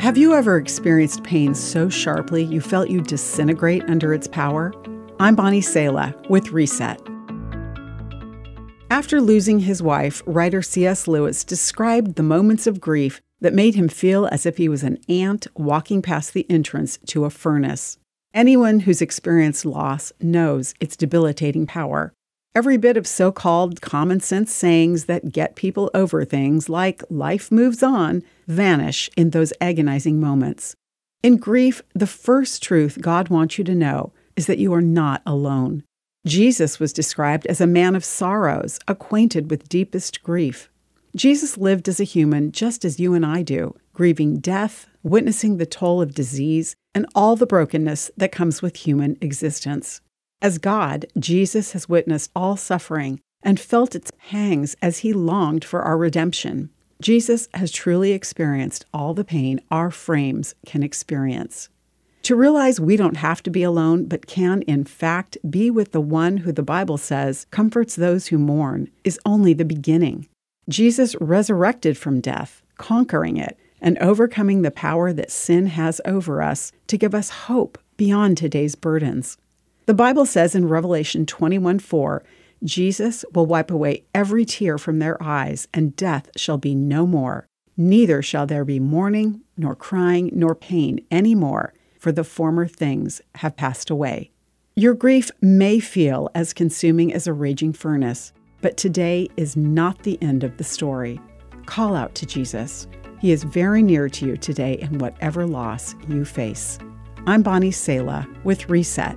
Have you ever experienced pain so sharply you felt you disintegrate under its power? I'm Bonnie Sala with Reset. After losing his wife, writer C.S. Lewis described the moments of grief that made him feel as if he was an ant walking past the entrance to a furnace. Anyone who's experienced loss knows its debilitating power. Every bit of so called common sense sayings that get people over things like life moves on vanish in those agonizing moments. In grief, the first truth God wants you to know is that you are not alone. Jesus was described as a man of sorrows, acquainted with deepest grief. Jesus lived as a human just as you and I do, grieving death, witnessing the toll of disease, and all the brokenness that comes with human existence. As God, Jesus has witnessed all suffering and felt its pangs as he longed for our redemption. Jesus has truly experienced all the pain our frames can experience. To realize we don't have to be alone, but can, in fact, be with the one who the Bible says comforts those who mourn, is only the beginning. Jesus resurrected from death, conquering it, and overcoming the power that sin has over us to give us hope beyond today's burdens. The Bible says in Revelation 21 4, Jesus will wipe away every tear from their eyes, and death shall be no more. Neither shall there be mourning, nor crying, nor pain any more, for the former things have passed away. Your grief may feel as consuming as a raging furnace, but today is not the end of the story. Call out to Jesus. He is very near to you today in whatever loss you face. I'm Bonnie Sala with Reset.